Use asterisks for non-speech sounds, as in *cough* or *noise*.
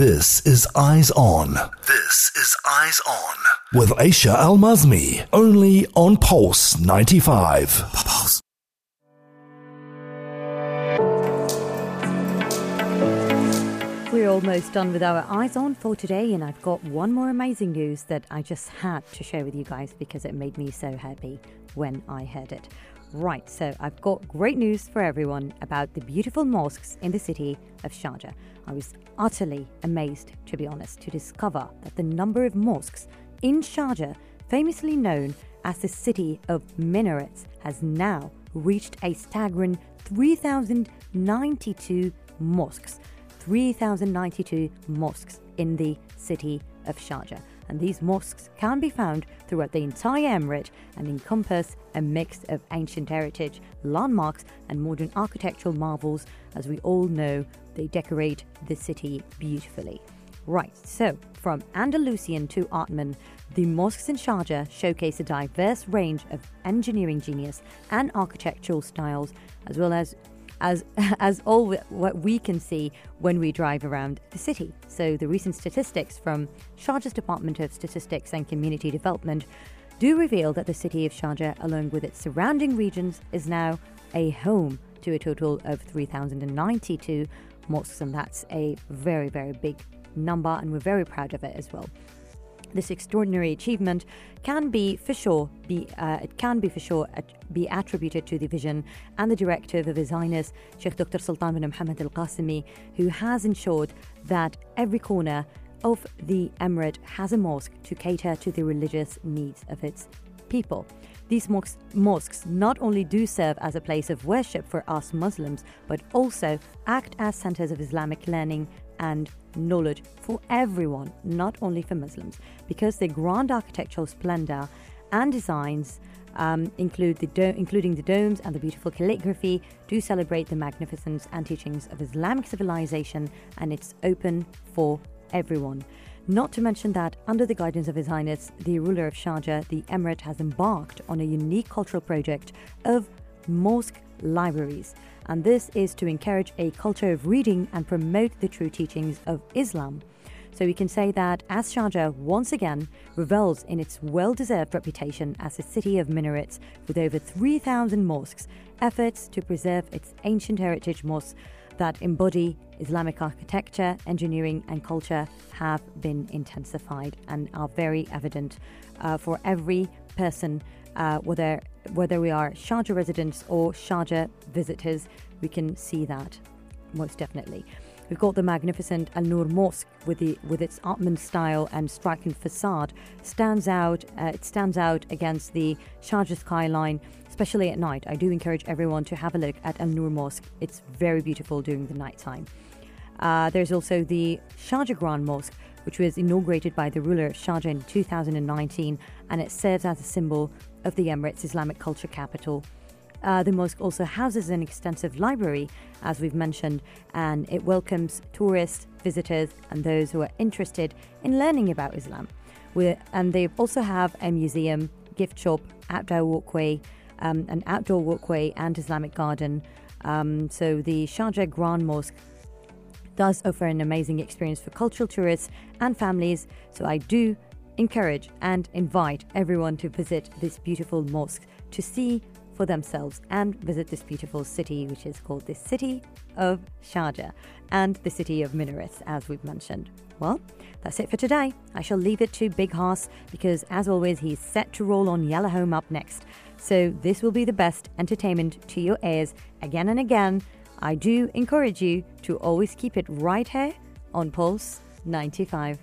This is Eyes On. This is Eyes On. With Aisha Al Mazmi. Only on Pulse 95. Pulse. We're almost done with our eyes on for today, and I've got one more amazing news that I just had to share with you guys because it made me so happy when I heard it. Right, so I've got great news for everyone about the beautiful mosques in the city of Sharjah. I was utterly amazed, to be honest, to discover that the number of mosques in Sharjah, famously known as the city of minarets, has now reached a staggering 3,092 mosques. 3,092 mosques in the city of Sharjah. And these mosques can be found throughout the entire emirate and encompass a mix of ancient heritage, landmarks, and modern architectural marvels. As we all know, they decorate the city beautifully. Right, so from Andalusian to Ottoman, the mosques in Sharjah showcase a diverse range of engineering genius and architectural styles, as well as as *laughs* as all what we can see when we drive around the city. So the recent statistics from Sharjah's Department of Statistics and Community Development do reveal that the city of Sharjah, along with its surrounding regions, is now a home to a total of 3,092 mosques, and that's a very, very big number, and we're very proud of it as well. This extraordinary achievement can be for sure be uh, it can be for sure be attributed to the vision and the directive of His Highness Sheikh Dr. Sultan bin Mohammed Al Qasimi, who has ensured that every corner of the emirate has a mosque to cater to the religious needs of its people. These mosques, mosques not only do serve as a place of worship for us Muslims, but also act as centers of Islamic learning and knowledge for everyone, not only for Muslims, because their grand architectural splendor and designs um, include the do- including the domes and the beautiful calligraphy, do celebrate the magnificence and teachings of Islamic civilization, and it's open for everyone. Not to mention that, under the guidance of His Highness, the ruler of Sharjah, the Emirate has embarked on a unique cultural project of mosque libraries and this is to encourage a culture of reading and promote the true teachings of Islam. So we can say that as Sharjah once again revels in its well deserved reputation as a city of minarets with over 3,000 mosques, efforts to preserve its ancient heritage mosques that embody Islamic architecture, engineering, and culture have been intensified and are very evident uh, for every person, uh, whether whether we are Sharjah residents or Sharjah visitors, we can see that most definitely. We've got the magnificent Al Noor Mosque with the with its Ottoman style and striking facade stands out. Uh, it stands out against the Sharjah skyline, especially at night. I do encourage everyone to have a look at Al Noor Mosque. It's very beautiful during the night time. Uh, there's also the Sharjah Grand Mosque, which was inaugurated by the ruler Sharjah in 2019, and it serves as a symbol of the Emirates Islamic culture capital. Uh, the mosque also houses an extensive library, as we've mentioned, and it welcomes tourists, visitors, and those who are interested in learning about Islam. We're, and they also have a museum, gift shop, outdoor walkway, um, an outdoor walkway, and Islamic garden. Um, so the Sharjah Grand Mosque does offer an amazing experience for cultural tourists and families. So I do encourage and invite everyone to visit this beautiful mosque to see for themselves and visit this beautiful city, which is called the City of Sharjah and the City of Minarets, as we've mentioned. Well, that's it for today. I shall leave it to Big Hoss because, as always, he's set to roll on Yellow Home up next. So, this will be the best entertainment to your ears again and again. I do encourage you to always keep it right here on Pulse 95.